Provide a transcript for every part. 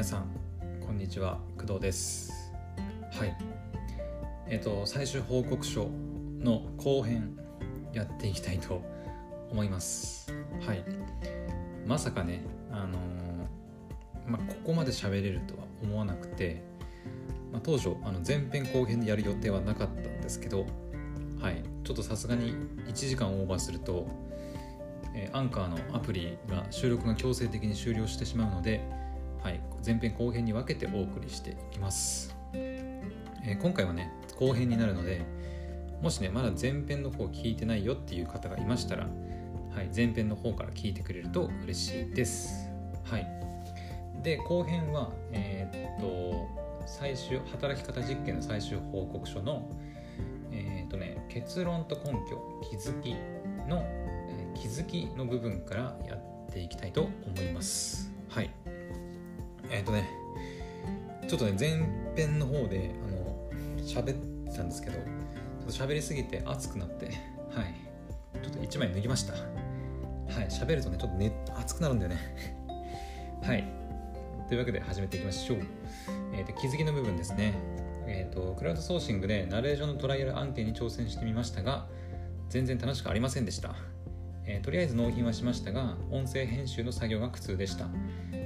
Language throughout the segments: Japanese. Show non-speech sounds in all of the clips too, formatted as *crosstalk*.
皆さんこんにちは。工藤です。はい。えっ、と最終報告書の後編やっていきたいと思います。はい。まさかねあのーまあここまで喋れるとは思わなくて、まあ、当初あの前編後編でやる予定はなかったんですけどはい。ちょっとさすがに1時間オーバーするとえアンカーのアプリが収録が強制的に終了してしまうので、はい、前編後編に分けてお送りしていきます、えー今回はね後編になるのでもしねまだ前編の方聞いてないよっていう方がいましたら、はい、前編の方から聞いてくれると嬉しいです。はい。で後編はえーっと最終働き方実験の最終報告書のえーっとね結論と根拠気づきのえー気づきの部分からやっていきたいと思います。はい。えっ、とねちょっとね前編の方であの喋ってたんですけどちょっと喋りすぎて熱くなってはい。ちょっと1枚脱ぎました。はい喋るとねちょっと熱くなるんだよね。はい。というわけで始めていきましょう、えーと気づきの部分ですね。えっ、とクラウドソーシングでナレーションのトライアル案件に挑戦してみましたが全然楽しくありませんでした。えーとりあえず納品はしましたが音声編集の作業が苦痛でした。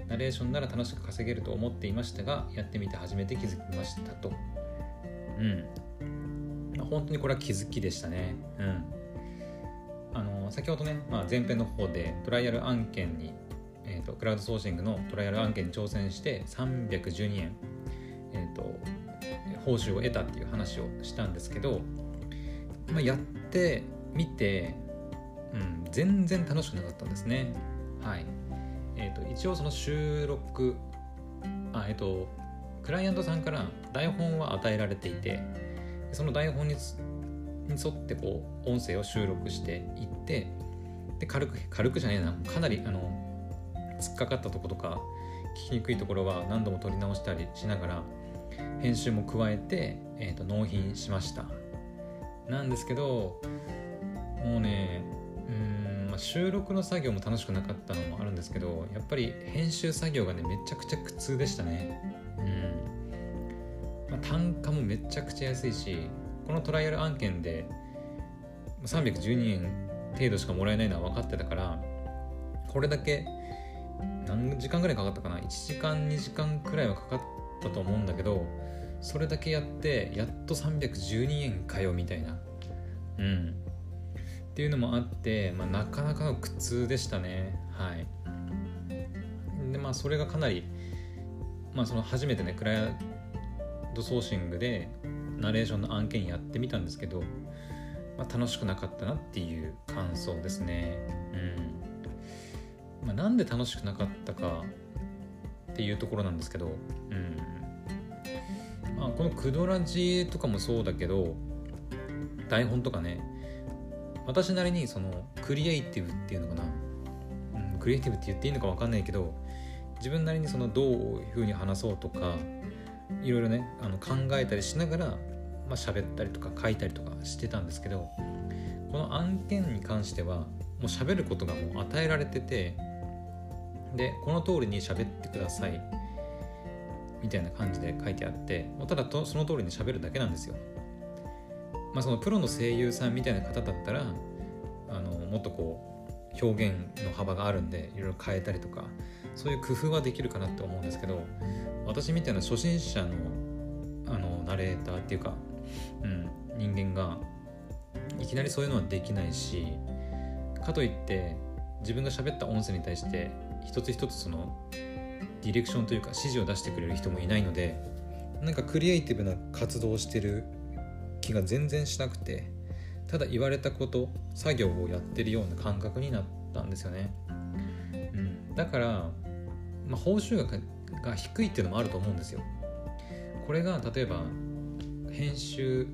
ナレーションなら楽しく稼げると思っていましたがやってみて初めて気づきましたとうん本当にこれは気づきでしたねうんあの先ほどね、まあ、前編の方でトライアル案件に、えーとクラウドソーシングのトライアル案件に挑戦して312円、えー、と報酬を得たっていう話をしたんですけど、まあ、やってみてうん、全然楽しくなかったんですね。はい。えっ、と、一応その収録、あ、えっ、と、クライアントさんから台本は与えられていて、その台本に沿ってこう、音声を収録していって、で、軽く、軽くじゃねえな、かなり、あの、突っかかったとことか、聞きにくいところは何度も撮り直したりしながら、編集も加えて、えっ、と、納品しました。なんですけど、もうね、うんまあ、収録の作業も楽しくなかったのもあんですけどやっぱり編集作業がねめちゃくちゃ苦痛でしたね。うん、まあ、単価もめちゃくちゃ安いしこのトライアル案件で312円程度しかもらえないのは分かってたからこれだけ何時間ぐらいかかったかな？1時間2時間くらいはかかったと思うんだけどそれだけやってやっと312円かよみたいな。うん。っていうのもあって、まあ、なかなかの苦痛でしたね。はい。でまあそれがかなりまあその初めてねクライアントソーシングでナレーションの案件やってみたんですけど、まあ、楽しくなかったなっていう感想ですね。うん、まあ、なんで楽しくなかったかっていうところなんですけどうん。まあこのクドラジとかもそうだけど台本とかね私なりにそのクリエイティブっていうのかな、うん、クリエイティブって言っていいのか分かんないけど自分なりにそのどういうふうに話そうとかいろいろねあの考えたりしながら、まあ喋ったりとか書いたりとかしてたんですけどこの案件に関してはもう喋ることがもう与えられててでこの通りに喋ってくださいみたいな感じで書いてあってもうただとその通りに喋るだけなんですよ。まあ、そのプロの声優さんみたいな方だったらあのもっとこう表現の幅があるんでいろいろ変えたりとかそういう工夫はできるかなって思うんですけど私みたいな初心者のあのナレーターっていうか、うん、人間がいきなりそういうのはできないしかといって自分が喋った音声に対して一つ一つそのディレクションというか指示を出してくれる人もいないのでなんかクリエイティブな活動をしてる気が全然しなくてただ言われたこと作業をやってるような感覚になったんですよね、うん、だから、まあ、報酬額が低いっていうのもあると思うんですよ。これが例えば編集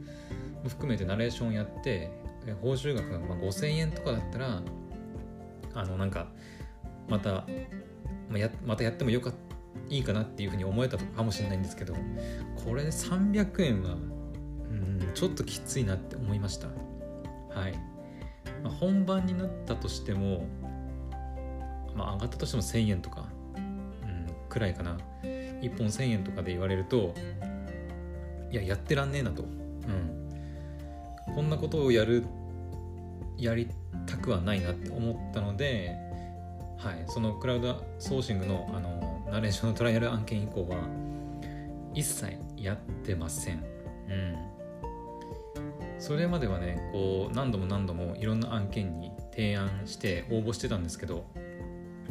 も含めてナレーションやって報酬額がまあ5000円とかだったらあのなんかまたまあやまたやってもよかいいかなっていうふうに思えたかもしれないんですけどこれで300円はうんちょっときついなって思いました。はい、まあ、本番になったとしてもまあ上がったとしても1000円とか、くらいかな。1本1000円とかで言われるといややってらんねえなと、うん、こんなことをやるやりたくはないなって思ったので、はい、そのクラウドソーシングのあのナレーションのトライアル案件以降は一切やってません。うん。それまではねこう何度も何度もいろんな案件に提案して応募してたんですけど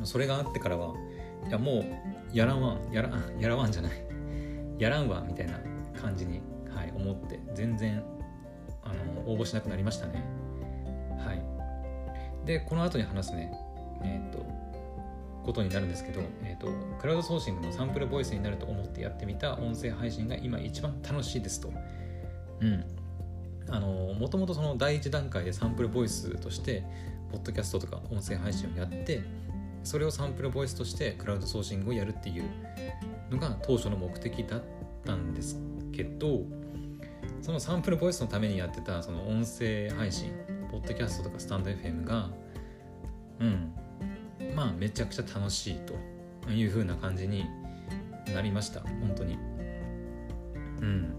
それがあってからはいやもうやらんわやら *laughs* やらわんじゃないやらんわみたいな感じに、はい、思って全然あの応募しなくなりましたねはいでこの後に話すねえっ、ー、とことになるんですけど、えーと、クラウドソーシングのサンプルボイスになると思ってやってみた音声配信が今一番楽しいですと。うん。あのもともとその第一段階でサンプルボイスとしてポッドキャストとか音声配信をやってそれをサンプルボイスとしてクラウドソーシングをやるっていうのが当初の目的だったんですけどそのサンプルボイスのためにやってたその音声配信ポッドキャストとかスタンド FM がうんまあめちゃくちゃ楽しいという風な感じになりました本当に。うん。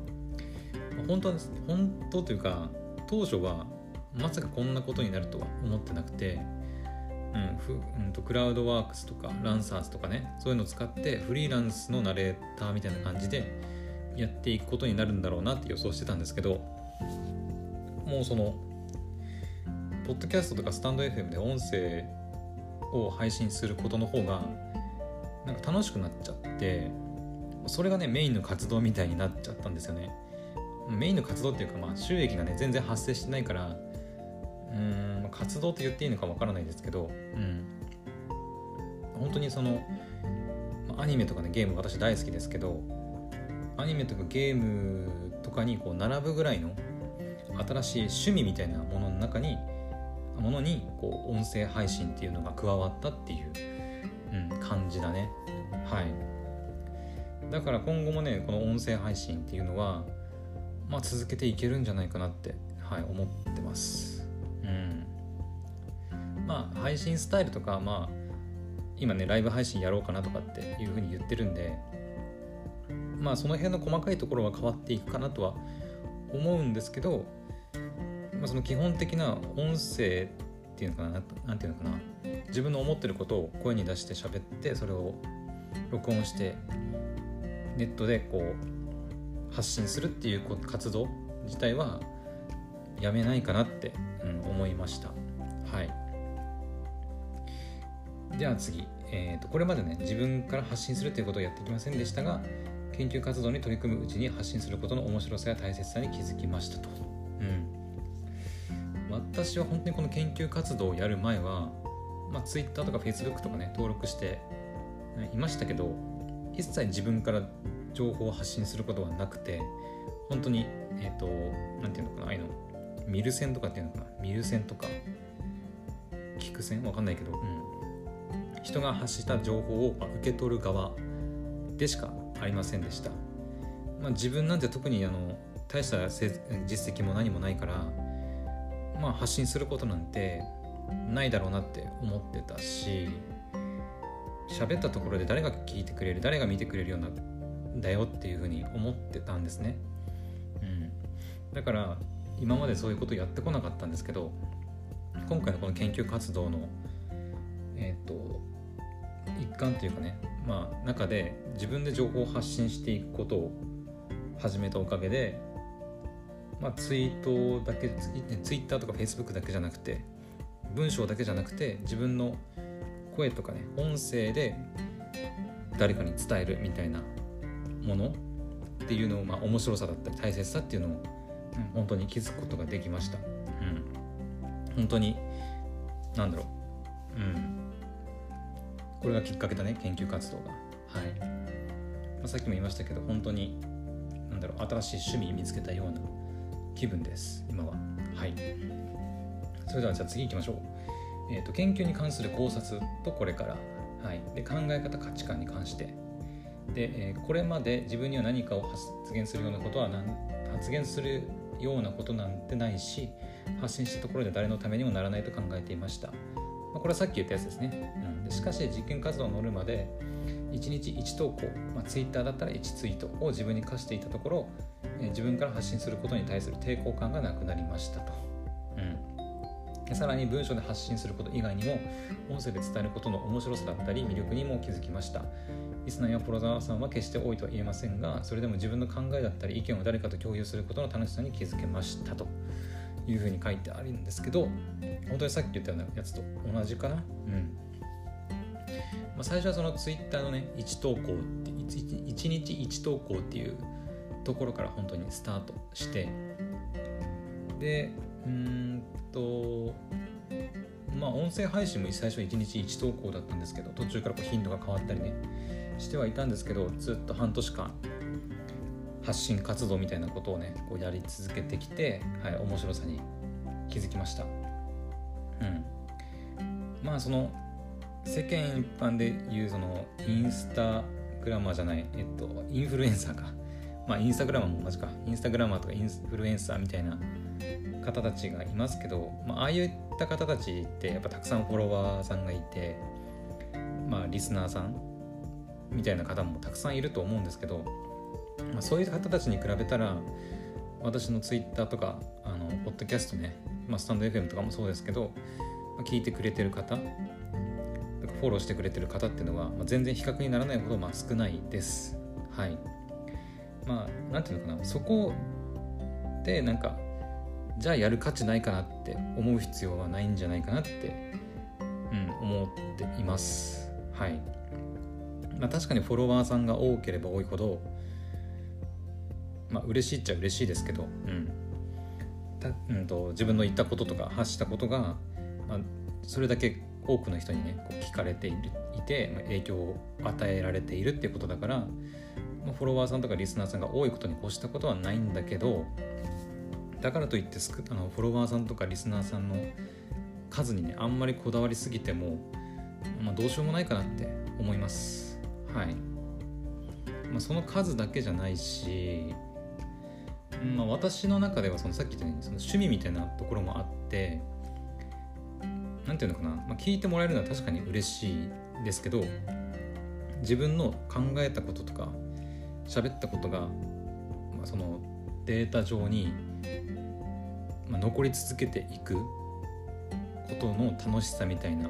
本当は本当というか当初はまさかこんなことになるとは思ってなくてうんふうんとクラウドワークスとかランサーズとかねそういうのを使ってフリーランスのナレーターみたいな感じでやっていくことになるんだろうなって予想してたんですけどもうそのポッドキャストとかスタンド FM で音声を配信することの方がなんか楽しくなっちゃってそれがねメインの活動みたいになっちゃったんですよね。メインの活動っていうかまあ収益がね全然発生してないからうん。活動って言っていいのかわからないですけどうん。本当にそのアニメとかねゲーム私大好きですけどアニメとかゲームとかにこう並ぶぐらいの新しい趣味みたいなものの中にものにこう音声配信っていうのが加わったっていう、うん、感じだね。はい。だから今後もねこの音声配信っていうのはまあ続けていけるんじゃないかなってはい思ってます。うんまあ配信スタイルとかまあ今ねライブ配信やろうかなとかっていうふうに言ってるんでまあその辺の細かいところは変わっていくかなとは思うんですけどまあ、その基本的な音声っていうのかな何ていうのかな自分の思ってることを声に出して喋ってそれを録音してネットでこう発信するっていう活動自体はやめないかなって、思いました。はい。では次、えーと、これまでね自分から発信するということをやってきませんでしたが研究活動に取り組むうちに発信することの面白さや大切さに気づきましたと、うん、私は本当にこの研究活動をやる前は、まあ、Twitter とか Facebook とかね登録していましたけど一切自分から情報を発信することはなくて本当にえっ、ー、と何て言うのかなああいうの見る線とかっていうのかな見る線とか聞く線？わかんないけど、うん、人が発した情報を受け取る側でしかありませんでした、まあ、自分なんて特にあの大した実績も何もないからまあ、発信することなんてないだろうなって思ってたし喋ったところで誰が聞いてくれる誰が見てくれるようなんだよっていうふうに思ってたんですね、うん、だから今までそういうことやってこなかったんですけど今回のこの研究活動のえっ、ー、と環というかねまあ中で自分で情報を発信していくことを始めたおかげでまあ、ツイートだけツイッターとかフェイスブックだけじゃなくて文章だけじゃなくて自分の声とかね音声で誰かに伝えるみたいなものっていうのを、まあ、面白さだったり大切さっていうのを、本当に気づくことができました。うん、本当になんだろう、うん、これがきっかけだね研究活動が。はい、まあ、さっきも言いましたけど本当になんだろう新しい趣味見つけたような気分です今は。はい。それではじゃあ次行きましょう、えーと、研究に関する考察とこれから、はい、で考え方価値観に関して。で、えー、これまで自分には何かを発言するようなことは発言するようなことなんてないし発信したところで誰のためにもならないと考えていました、まあ、これはさっき言ったやつですね、うん、しかし実験活動を乗るまで1日1投稿、まあ、Twitter だったら1ツイートを自分に課していたところ、えー、自分から発信することに対する抵抗感がなくなりましたと。うん、さらに文章で発信すること以外にも音声で伝えることの面白さだったり魅力にも気づきました。リスナーやフォロワーさんは決して多いとは言えませんがそれでも自分の考えだったり意見を誰かと共有することの楽しさに気づけましたと。いうふうに書いてあるんですけど本当にさっき言ったようなやつと同じかな。うん。まあ、最初はそのツイッターのね1投稿って 1, 日1投稿っていうところから本当にスタートしてでうんとまあ音声配信も最初1日1投稿だったんですけど途中からこう頻度が変わったりねしてはいたんですけどずっと半年間発信活動みたいなことをねこうやり続けてきて、はい、面白さに気づきました。うん。まあその世間一般でいうそのインスタグラマーじゃないえっとインフルエンサーか。まあインスタグラマーも同じか。インスタグラマーとかインフルエンサーみたいな方たちがいますけど、まあ、ああいった方たちってやっぱたくさんフォロワーさんがいてまあリスナーさんみたいな方もたくさんいると思うんですけど、まあ、そういう方たちに比べたら私のツイッターとかあのポッドキャストね、まあ、スタンド FM とかもそうですけど、まあ、聞いてくれてる方フォローしてくれてる方っていうのは、まあ、全然比較にならないほどまあ少ないです。はい。まあ、なんていうのかな、そこでなんか、じゃあやる価値ないかなって思う必要はないんじゃないかなって、うん、思っています。はい。まあ、確かにフォロワーさんが多ければ多いほど、まあ、嬉しいっちゃ嬉しいですけど、うん。たうんと、自分の言ったこととか発したことが、まあ、それだけ多くの人にねこう聞かれているいて影響を与えられているっていうことだからフォロワーさんとかリスナーさんが多いことに越したことはないんだけどだからといってあのフォロワーさんとかリスナーさんの数にねあんまりこだわりすぎても、まあ、どうしようもないかなって思います。はい、まあ、その数だけじゃないし、まあ、私の中ではそのさっき言ったようにその趣味みたいなところもあって何て言うのかな、まあ、聞いてもらえるのは確かに嬉しいですけど自分の考えたこととか喋ったことが、まあ、そのデータ上に、まあ、残り続けていくことの楽しさみたいな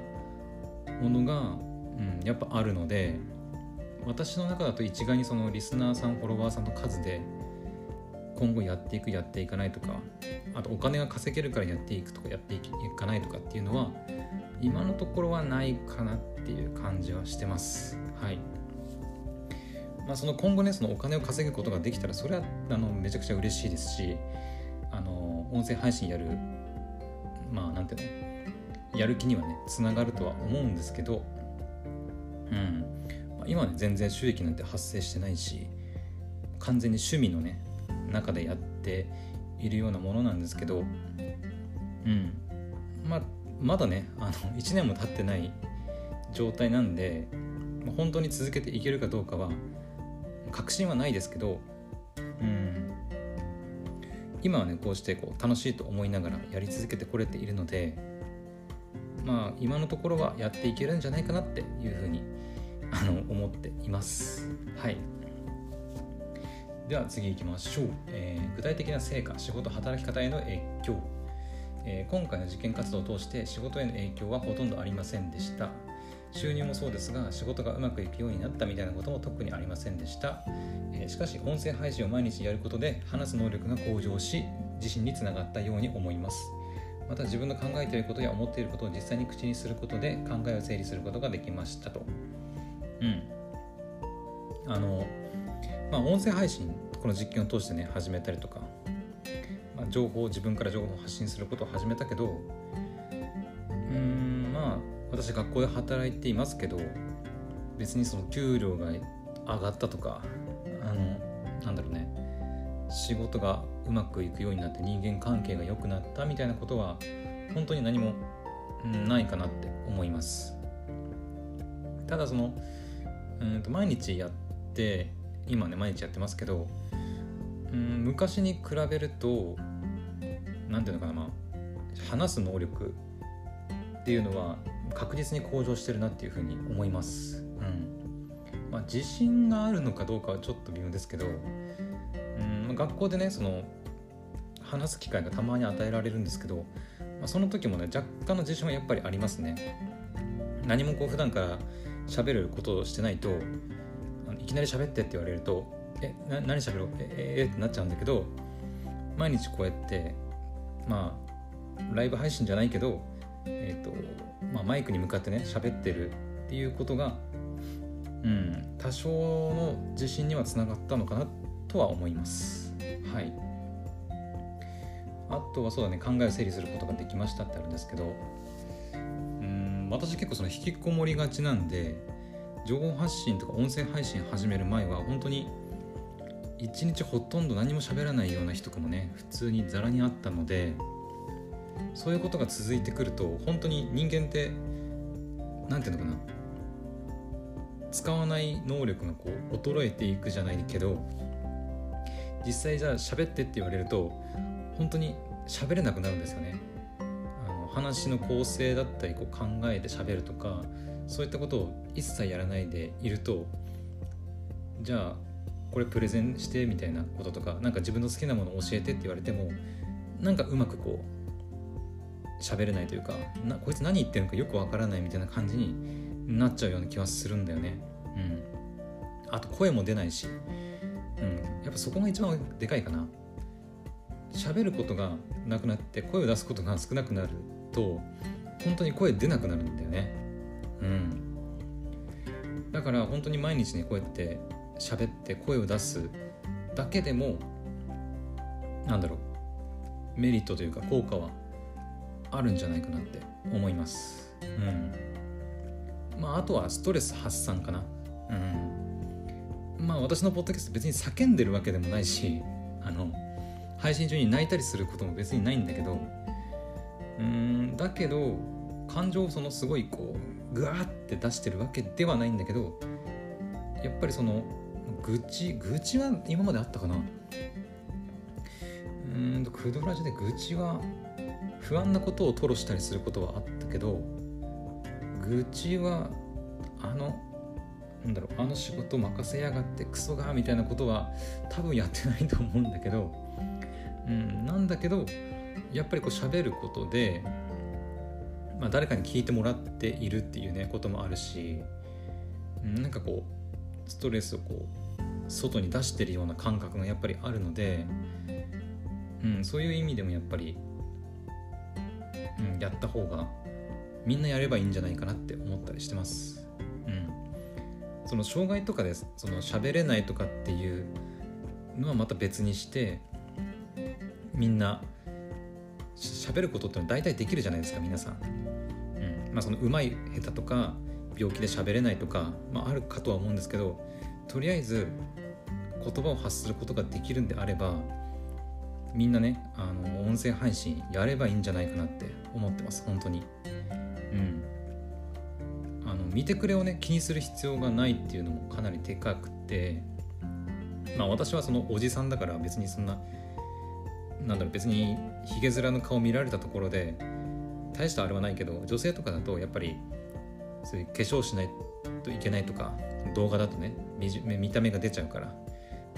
ものが、うん、やっぱあるので私の中だと一概にそのリスナーさんフォロワーさんの数で今後やっていくやっていかないとかあとお金が稼げるからやっていくとかやっていかないとかっていうのは今のところはないかなっていう感じはしてます。はい。まあその今後ねそのお金を稼ぐことができたらそれはあのめちゃくちゃ嬉しいですしあの音声配信やるまあなんていうのやる気にはねつながるとは思うんですけどうん、まあ、今ね全然収益なんて発生してないし完全に趣味のね中でやっているようなものなんですけど、うん、ままだねあの *laughs* 1年も経ってない状態なんで本当に続けていけるかどうかは確信はないですけど、うん、今はねこうしてこう楽しいと思いながらやり続けてこれているのでまあ今のところはやっていけるんじゃないかなっていうふうにあの思っています。はい。では次行きましょう、えー、具体的な成果仕事働き方への影響、えー、今回の実験活動を通して仕事への影響はほとんどありませんでした。収入もそうですが仕事がうまくいくようになったみたいなことも特にありませんでした、えー、しかし音声配信を毎日やることで話す能力が向上し自信につながったように思います。また自分の考えていることや思っていることを実際に口にすることで考えを整理することができましたと。うん。あのまあ、音声配信この実験を通してね始めたりとか、まあ、情報を自分から情報を発信することを始めたけどうんまあ私学校で働いていますけど別にその給料が上がったとかあのなんだろうね仕事がうまくいくようになって人間関係が良くなったみたいなことは本当に何もないかなって思います。ただそのうんと毎日やって今ね毎日やってますけどうん昔に比べると何ていうのかなまあ話す能力っていうのは確実に向上してるなっていうふうに思います。うん、まあ、自信があるのかどうかはちょっと微妙ですけどうん学校でねその話す機会がたまに与えられるんですけど、まあ、その時もね若干の自信はやっぱりありますね何もこう普段から喋ることをしてないときなり喋ってって言われるとえな何喋ろう？えええってなっちゃうんだけど毎日こうやってまあライブ配信じゃないけど、えーとまあ、マイクに向かってね喋ってるっていうことが、うん、多少の自信にはつながったのかなとは思います。はい。あとはそうだね考えを整理することができましたってあるんですけどうん私結構その引きこもりがちなんで情報発信とか音声配信始める前は本当に一日ほとんど何も喋らないような日とかもね普通にざらにあったのでそういうことが続いてくると本当に人間って何て言うのかな使わない能力がこう衰えていくじゃないけど実際じゃあ喋ってって言われると本当に喋れなくなるんですよね。あの話の構成だったりこう考えて喋るとかそういったことを一切やらないでいるとじゃあこれプレゼンしてみたいなこととか何か自分の好きなものを教えてって言われてもなんかうまくこう喋れないというかなこいつ何言ってるのかよくわからないみたいな感じになっちゃうような気はするんだよね。うん、あと声も出ないし、うん、やっぱそこが一番でかいかな。喋ることがなくなって声を出すことが少なくなると本当に声出なくなるんだよね。うん、だから本当に毎日ねこうやって喋って声を出すだけでもなんだろうメリットというか効果はあるんじゃないかなって思います。うんまあ、あとはストレス発散かな。うん、まあ私のポッドキャスト別に叫んでるわけでもないしあの配信中に泣いたりすることも別にないんだけどうんだけど感情をそのすごいこうグワーって出してるわけではないんだけどやっぱりその愚痴愚痴は今まであったかな。うんとクドラジで愚痴は不安なことを吐露したりすることはあったけど愚痴はあのなんだろうあの仕事任せやがってクソがみたいなことは多分やってないと思うんだけど、うん、なんだけどやっぱりこう喋ることでまあ、誰かに聞いてもらっているっていうねこともあるしなんかこうストレスをこう外に出してるような感覚がやっぱりあるので、うん、そういう意味でもやっぱり、うん、やった方がみんなやればいいんじゃないかなって思ったりしてます。うん、その障害とかでその喋れないとかっていうのはまた別にしてみんな喋ることってのは大体できるじゃないですか皆さん。まあ、そのうまい下手とか病気で喋れないとか、まあ、あるかとは思うんですけどとりあえず言葉を発することができるんであればみんなねあの音声配信やればいいんじゃないかなって思ってます本当に。うん。あの見てくれをね気にする必要がないっていうのもかなりでかくてまあ私はそのおじさんだから別にそんななんだろう別にひげ面の顔見られたところで大したあれはないけど女性とかだとやっぱりそういう化粧しないといけないとか動画だとね見た目が出ちゃうから。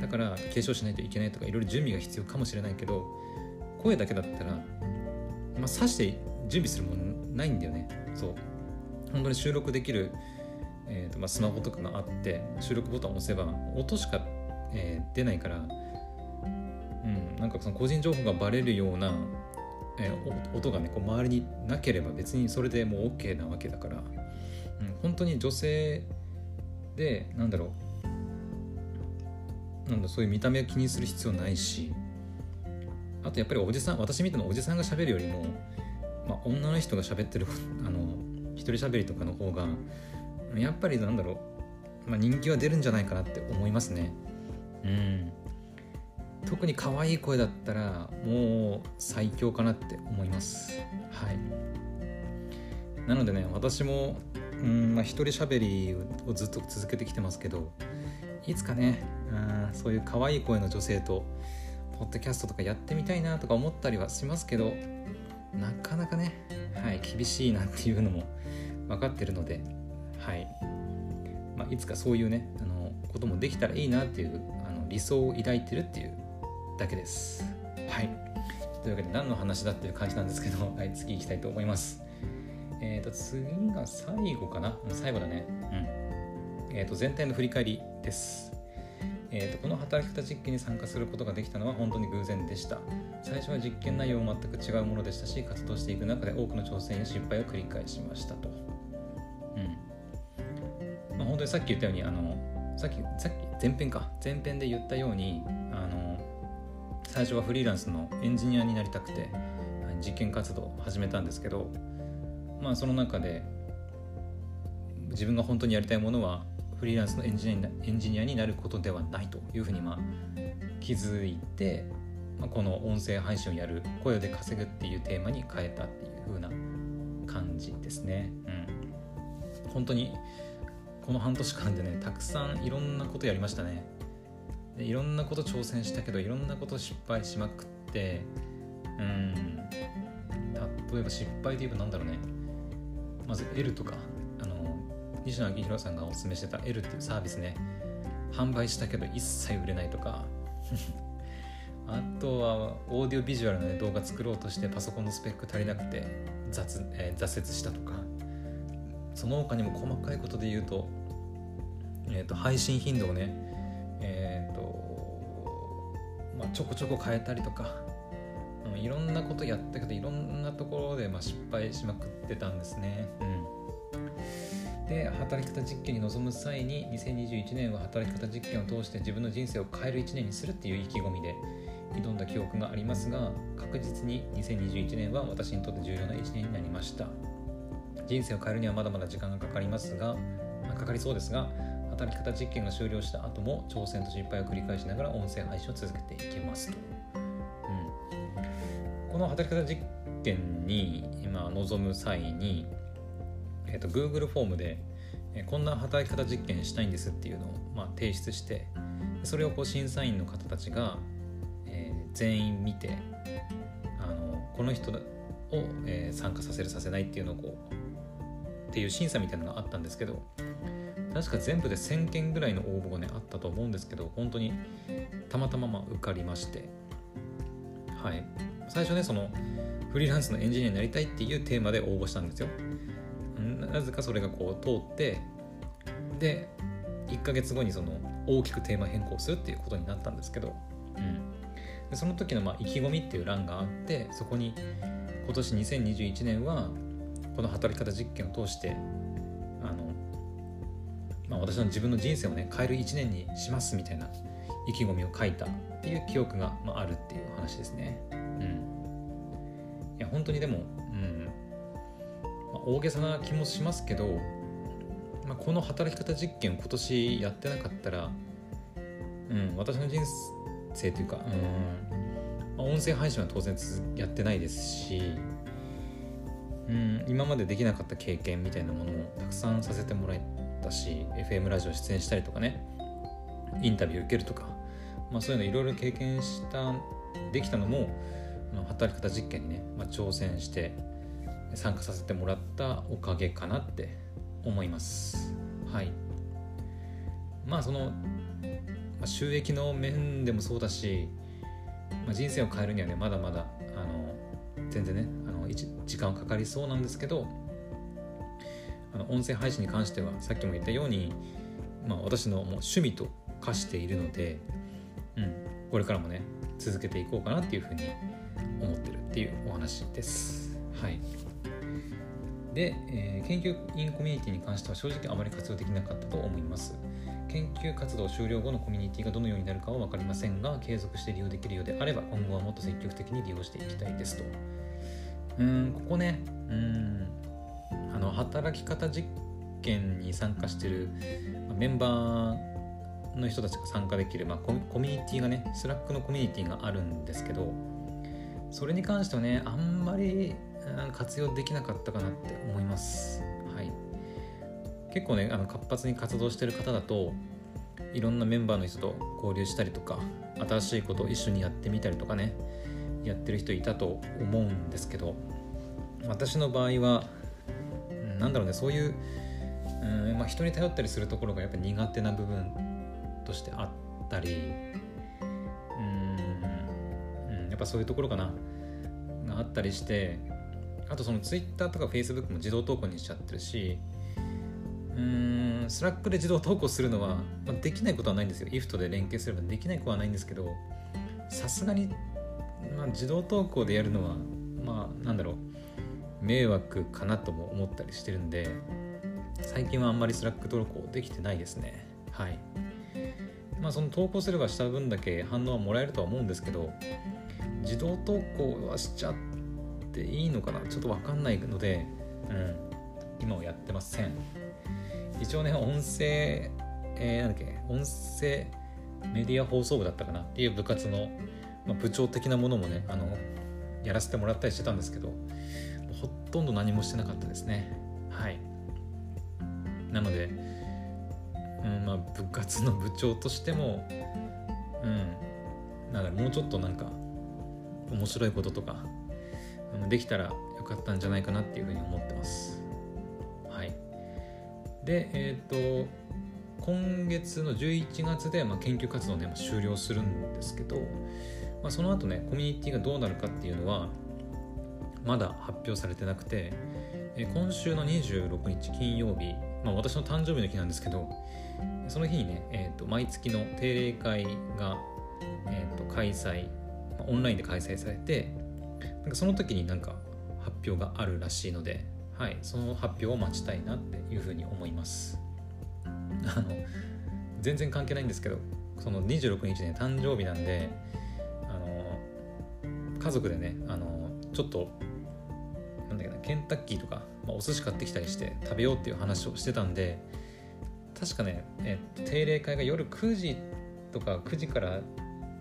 だから化粧しないといけないとかいろいろ準備が必要かもしれないけど声だけだったら、まあ、さして準備するものないんだよね。そう。本当に収録できる、えーとまあ、スマホとかがあって収録ボタンを押せば音しか、えー、出ないから、うん、なんかその個人情報がバレるようなえー、音がねこう周りになければ別にそれでもう OK なわけだから、うん、本当に女性でなんだろうなんだそういう見た目を気にする必要ないしあとやっぱりおじさん私みたいなおじさんがしゃべるよりも、まあ、女の人が喋ってる *laughs* あの一人喋りとかの方がやっぱりなんだろう、まあ、人気は出るんじゃないかなって思いますね。うん。特に可愛い声だったらもう最強かなって思います。はい。なのでね私もうんまあ一人喋りをずっと続けてきてますけどいつかねうんそういう可愛い声の女性とポッドキャストとかやってみたいなとか思ったりはしますけどなかなかねはい厳しいなっていうのも分かってるのではい、まあ、いつかそういうねあのこともできたらいいなっていうあの理想を抱いてるっていうだけです。はい。というわけで何の話だっていう感じなんですけど、*laughs* はい、次行きたいと思います。えっ、ー、と次が最後かな？最後だね。うん。えっ、ー、と全体の振り返りです。えーと、この働き方実験に参加することができたのは本当に偶然でした。最初は実験内容も全く違うものでしたし活動していく中で多くの挑戦や失敗を繰り返しましたと。うん。まあ本当にさっき言ったようにあのさっきさっき前編か。前編で言ったように最初はフリーランスのエンジニアになりたくて実験活動を始めたんですけどまあその中で自分が本当にやりたいものはフリーランスのエンジニアエンジニアになることではないというふうにまあ気づいて、まあ、この音声配信をやる声で稼ぐっていうテーマに変えたっていう風な感じですね。うん、本当にこの半年間でねたくさんいろんなことやりましたね。でいろんなこと挑戦したけどいろんなこと失敗しまくってうん例えば失敗で言えば何だろうね。まず L とかあの西野昭弘さんがおすすめしてた L っていうサービスね。販売したけど一切売れないとか。*laughs* あとはオーディオビジュアルの、ね、動画作ろうとしてパソコンのスペック足りなくて雑、えー、挫折したとか。その他にも細かいことで言うと,、えーと、配信頻度をねえ、ー、まあ、ちょこちょこ変えたりとか、うん、いろんなことやったけどいろんなところでまあ失敗しまくってたんですね。うんで働き方実験に臨む際に2021年は働き方実験を通して自分の人生を変える1年にするっていう意気込みで挑んだ記憶がありますが確実に2021年は私にとって重要な1年になりました人生を変えるにはまだまだ時間がかかりますがかかりそうですが働き方実験が終了した後も挑戦と失敗を繰り返しながら音声配信を続けていきますと、うん、この働き方実験に今臨む際にえーと、Google フォームで、え、こんな働き方実験したいんですっていうのを、まあ、提出してそれをこう審査員の方たちが、えー、全員見てあのこの人を、えー、参加させるさせないっていうのをこうっていう審査みたいなのがあったんですけど確か全部で1000件ぐらいの応募がねあったと思うんですけど本当にたまたまま受かりまして。はい。最初ねそのフリーランスのエンジニアになりたいっていうテーマで応募したんですよ。なぜかそれがこう通ってで1ヶ月後にその大きくテーマ変更するっていうことになったんですけど、うん、でその時のまあ意気込みっていう欄があってそこに今年2021年はこの働き方実験を通して、まあ、私の自分の人生をね変える1年にしますみたいな意気込みを書いたっていう記憶が、まあ、あるっていう話ですね。うん、いや本当にでもうん。ま大げさな気もしますけど、まあ、この働き方実験を今年やってなかったら、うん、私の人生というか、うんまあ、音声配信は当然やってないですし、うん、今までできなかった経験みたいなものもたくさんさせてもらえたし FM ラジオ出演したりとかね。インタビュー受けるとか、まあ、そういうのいろいろ経験したできたのも働き方実験にね、まあ、挑戦して参加させてもらったおかげかなって思います。はい。まあその、まあ、収益の面でもそうだし、まあ、人生を変えるにはねまだまだあの全然ねあの時間はかかりそうなんですけどあの音声配信に関してはさっきも言ったように、まあ、私のもう趣味と化しているので、うん、これからもね続けていこうかなっていうふうに思ってるっていうお話です。はい。で、えー、研究員コミュニティに関しては正直あまり活用できなかったと思います。研究活動終了後のコミュニティがどのようになるかは分かりませんが、継続して利用できるようであれば、今後はもっと積極的に利用していきたいですと。うん、ここね、うん、あの、働き方実験に参加してるメンバーの人たちが参加できる、まあ、コミュニティがね、 Slack のコミュニティがあるんですけど、それに関してはね、あんまり活用できなかったかなって思います。はい、結構ねあの活発に活動してる方だといろんなメンバーの人と交流したりとか新しいことを一緒にやってみたりとかねやってる人いたと思うんですけど私の場合はなんだろうねそういう、うんまあ、人に頼ったりするところがやっぱ苦手な部分としてあったりうん、やっぱそういうところかながあったりしてあとその Twitter とか Facebook も自動投稿にしちゃってるしうん Slack で自動投稿するのは、まあ、できないことはないんですよ。IFT で連携すればできないことはないんですけどさすがに、まあ、自動投稿でやるのはまあなんだろう。迷惑かなとも思ったりしてるんで最近はあんまり Slack 投稿できてないですね。はい。まあその投稿すればした分だけ反応はもらえるとは思うんですけど自動投稿はしちゃっていいのかな？ちょっと分かんないのでうん。今はやってません。一応ね音声えー、なんだっけ？音声メディア放送部だったかな？っていう部活の、まあ、部長的なものもねあのやらせてもらったりしてたんですけどほとんど何もしてなかったですね。はい。なので、うんまあ、部活の部長としてもうんなんだもうちょっとなんか面白いこととか、できたらよかったんじゃないかなっていうふうに思ってます。はい。でえっ、ー、と今月の11月で、まあ、研究活動ね、まあ、終了するんですけど、まあ、その後ねコミュニティがどうなるかっていうのはまだ発表されてなくて、え今週の26日金曜日、まあ、私の誕生日の日なんですけどその日にね、えーと、毎月の定例会が、えーと、開催オンラインで開催されてなんかその時になんか発表があるらしいので、はい、その発表を待ちたいなっていうふうに思います。あの全然関係ないんですけどその26日ね誕生日なんであの家族でねあのちょっとなんだっけなケンタッキーとか、まあ、お寿司買ってきたりして食べようっていう話をしてたんで確かね、えっと、定例会が夜9時とか9時から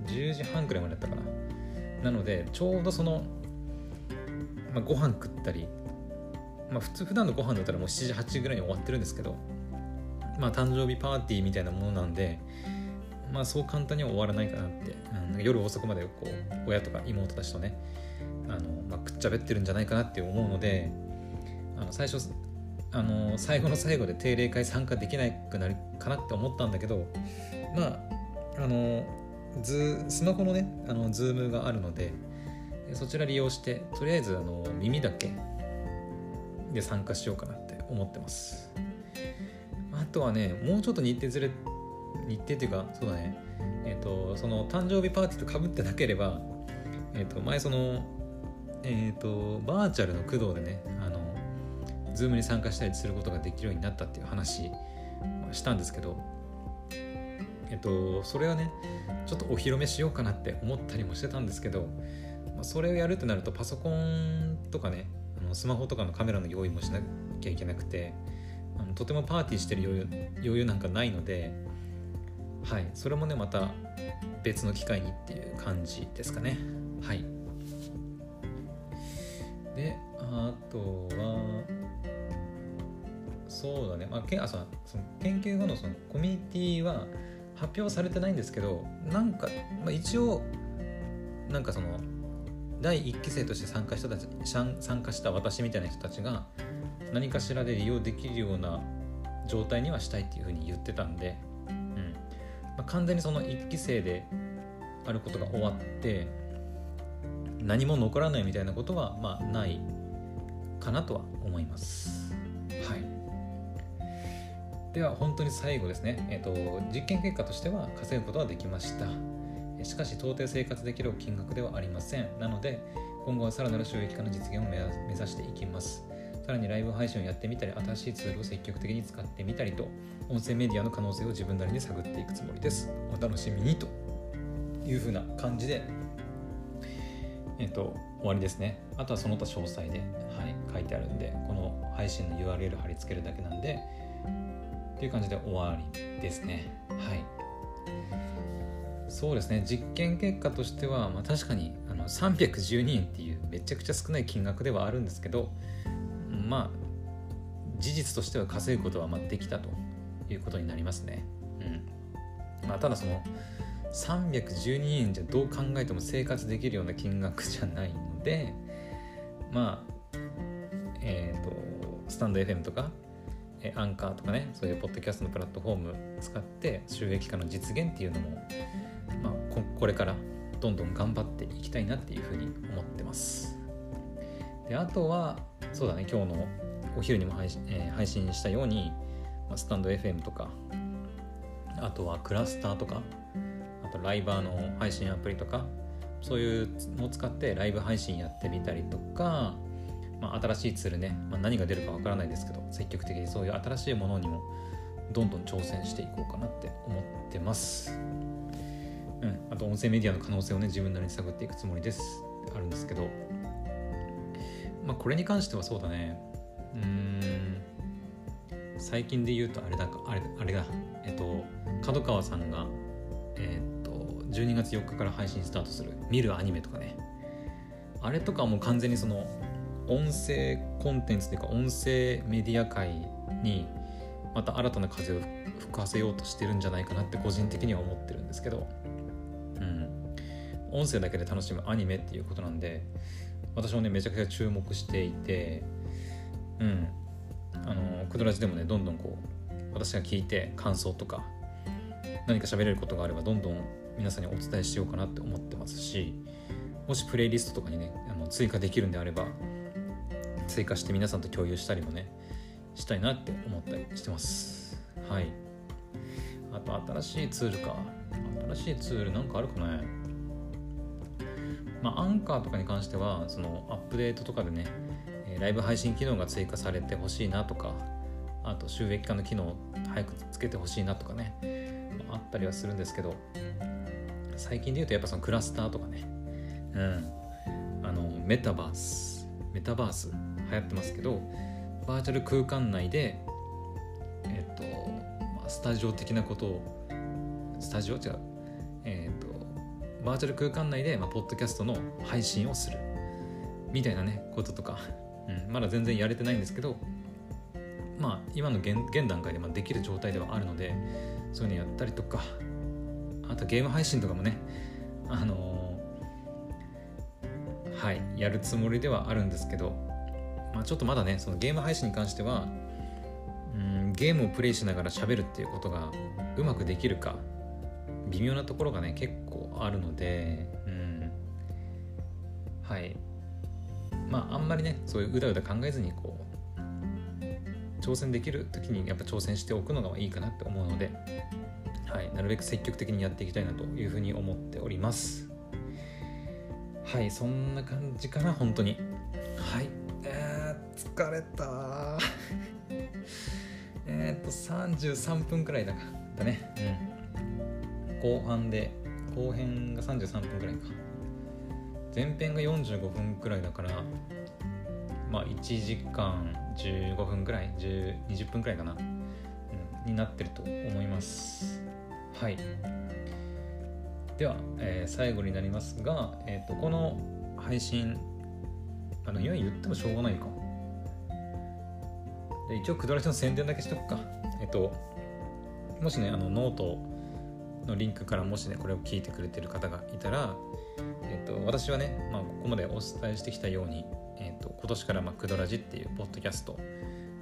10時半くらいまでだったかな。なのでちょうどその、まあ、ご飯食ったりまあ普通普段のご飯だったらもう7時8時ぐらいに終わってるんですけどまあ、誕生日パーティーみたいなものなんで、まあ、そう簡単には終わらないかなって、うん、夜遅くまでこう親とか妹たちとねあの、くっちゃべってるんじゃないかなって思うのであの最初あの最後の最後で定例会参加できなくなるかなって思ったんだけどまああのズスマホのねあのズームがあるのでそちら利用してとりあえずあの耳だけで参加しようかなって思ってます。あとはねもうちょっと日程ずれ日程っていうかそうだねえっ、ー、とその誕生日パーティーとかぶってなければえっ、ー、と前そのえ、ー、とバーチャルの工藤でねあの Zoom に参加したりすることができるようになったっていう話したんですけどえっとそれはねちょっとお披露目しようかなって思ったりもしてたんですけど、まあ、それをやるってなるとパソコンとかねあのスマホとかのカメラの用意もしなきゃいけなくてあのとてもパーティーしてる余裕余裕なんかないのではいそれもねまた別の機会にっていう感じですかね。はい。であとはそうだね、まあ、けあその研究後のそのコミュニティは発表されてないんですけどなんか、まあ、一応なんかその第1期生として参加したたち参加した私みたいな人たちが何かしらで利用できるような状態にはしたいっていうふうに言ってたんで、うん。まあ、完全にその1期生であることが終わって何も残らないみたいなことはまあないかなとは思います。はい、では本当に最後ですね、えーと、実験結果としては稼ぐことはできました。しかし到底生活できる金額ではありません。なので今後はさらなる収益化の実現を目指していきます。さらにライブ配信をやってみたり新しいツールを積極的に使ってみたりと音声メディアの可能性を自分なりに探っていくつもりですお楽しみにというふうな感じでえっ、ー、と終わりですね。あとはその他詳細で、はい、書いてあるんでこの配信の URL 貼り付けるだけなんでっていう感じで終わりですね。はい。そうですね。実験結果としては、まあ、確かにあの312円っていうめちゃくちゃ少ない金額ではあるんですけどまあ事実としては稼ぐことはまできたということになりますね。うん。まあ、ただその312円じゃどう考えても生活できるような金額じゃないのでまあえっ、ー、とスタンド FM とかアンカーとかねそういうポッドキャストのプラットフォーム使って収益化の実現っていうのも、まあ、これからどんどん頑張っていきたいなっていうふうに思ってます。であとはそうだね今日のお昼にも配信,、えー、配信したように、まあ、スタンド FM とかあとはクラスターとかとライバーの配信アプリとかそういうのを使ってライブ配信やってみたりとか、まあ、新しいツールね、まあ、何が出るかわからないですけど積極的にそういう新しいものにもどんどん挑戦していこうかなって思ってます。うん、あと音声メディアの可能性をね自分なりに探っていくつもりです。あるんですけど。まあこれに関してはそうだね。うん最近で言うとあれだかあれあれだ。えっと角川さんがえっと12月4日から配信スタートする。見るアニメとかね。あれとかも完全にその音声コンテンツというか音声メディア界にまた新たな風を吹かせようとしてるんじゃないかなって個人的には思ってるんですけど。うん。音声だけで楽しむアニメっていうことなんで私もねめちゃくちゃ注目していてうん。あのクドラジでもねどんどんこう私が聞いて感想とか何か喋れることがあればどんどん皆さんにお伝えしようかなって思ってますしもしプレイリストとかにねあの追加できるんであれば追加して皆さんと共有したりもねしたいなって思ったりしてます。はい。あと新しいツールか。新しいツールなんかあるかね。まあ、アンカーとかに関してはそのアップデートとかでねライブ配信機能が追加されてほしいなとかあと収益化の機能を早くつけてほしいなとかね、あったりはするんですけど最近で言うとやっぱそのクラスターとかね。うん。あのメタバース。メタバース。流行ってますけどバーチャル空間内でえっと、まあ、スタジオ的なことをスタジオ？違う。えっとバーチャル空間内で、まあ、ポッドキャストの配信をする。みたいなねこととか、うん、まだ全然やれてないんですけどまあ今の現現段階でまできる状態ではあるのでそういうのやったりとかあとゲーム配信とかもねあのー、はいやるつもりではあるんですけど、まあ、ちょっとまだねそのゲーム配信に関してはうんゲームをプレイしながら喋るっていうことがうまくできるか微妙なところがね結構あるので、うん、はい。まああんまりねそういううだうだ考えずにこう挑戦できる時にやっぱ挑戦しておくのがいいかなって思うので、はい、なるべく積極的にやっていきたいなというふうに思っております。はいそんな感じかな本当に。はい。えー、疲れた。*laughs* えっと33分くらいだだね。うん。後半で後編が33分くらいか。前編が45分くらいだからまあ1時間15分くらい20分くらいかな、うん、になってると思いますはい。では、えー、最後になりますが、えーと、この配信あの今言ってもしょうがないか。で一応クドラジの宣伝だけしとくか。えっ、ー、ともしねあのノートのリンクからもしねこれを聞いてくれてる方がいたら、えーと、私はね、まあ、ここまでお伝えしてきたように、えーと、今年からまあクドラジっていうポッドキャスト、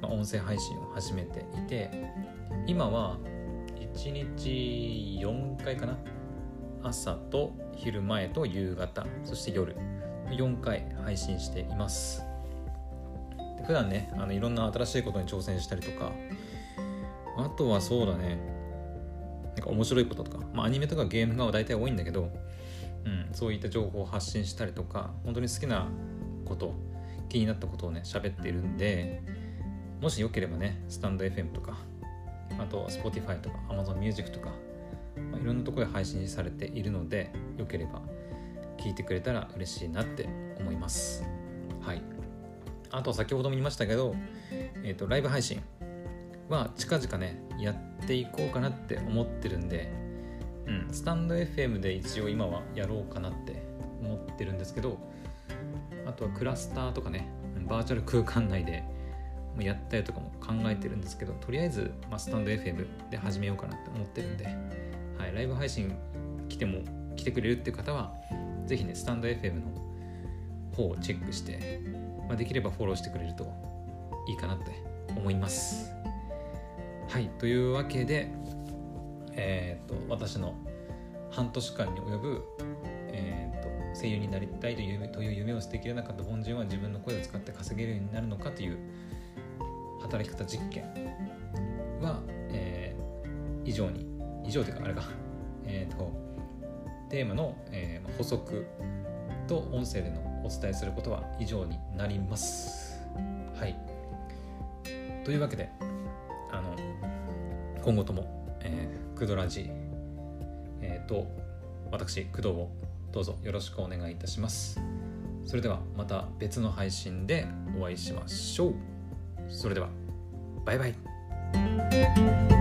まあ、音声配信を始めていて今は1日4回かな？朝と昼前と夕方。そして夜。4回配信しています。普段ねあのいろんな新しいことに挑戦したりとか。あとはそうだね。なんか面白いこととか、まあ、アニメとかゲームが大体多いんだけど、うん、そういった情報を発信したりとか。本当に好きなこと気になったことをね喋っているんで。もしよければねスタンド FM とかあと Spotify とか Amazon Music とか、まあ、いろんなところで配信されているのでよければ聞いてくれたら嬉しいなって思います。はい。あと先ほども言いましたけど、えーと、とライブ配信は近々ねやっていこうかなって思ってるんで、うん、スタンド FM で一応今はやろうかなって思ってるんですけどあとはクラスターとかねバーチャル空間内でやったりとかも考えてるんですけどとりあえず、まあ、スタンド FM で始めようかなって思ってるんで、はい、ライブ配信来ても来てくれるっていう方は是非ねスタンド FM の方をチェックして、まあ、できればフォローしてくれるといいかなって思います。はいというわけで、えーと、私の半年間に及ぶ、えーと、声優になりたいという夢という夢を捨てきれなかった凡人は自分の声を使って稼げるようになるのかという働き方実験は、えー、以上に以上というかあれか *laughs* え、ー、とテーマの、えー、補足と音声でのお伝えすることは以上になります。はい。というわけで、あの、今後とも、えー、クドラジ、えー、と、私、工藤をどうぞよろしくお願いいたします。それではまた別の配信でお会いしましょう。それでは、バイバイ。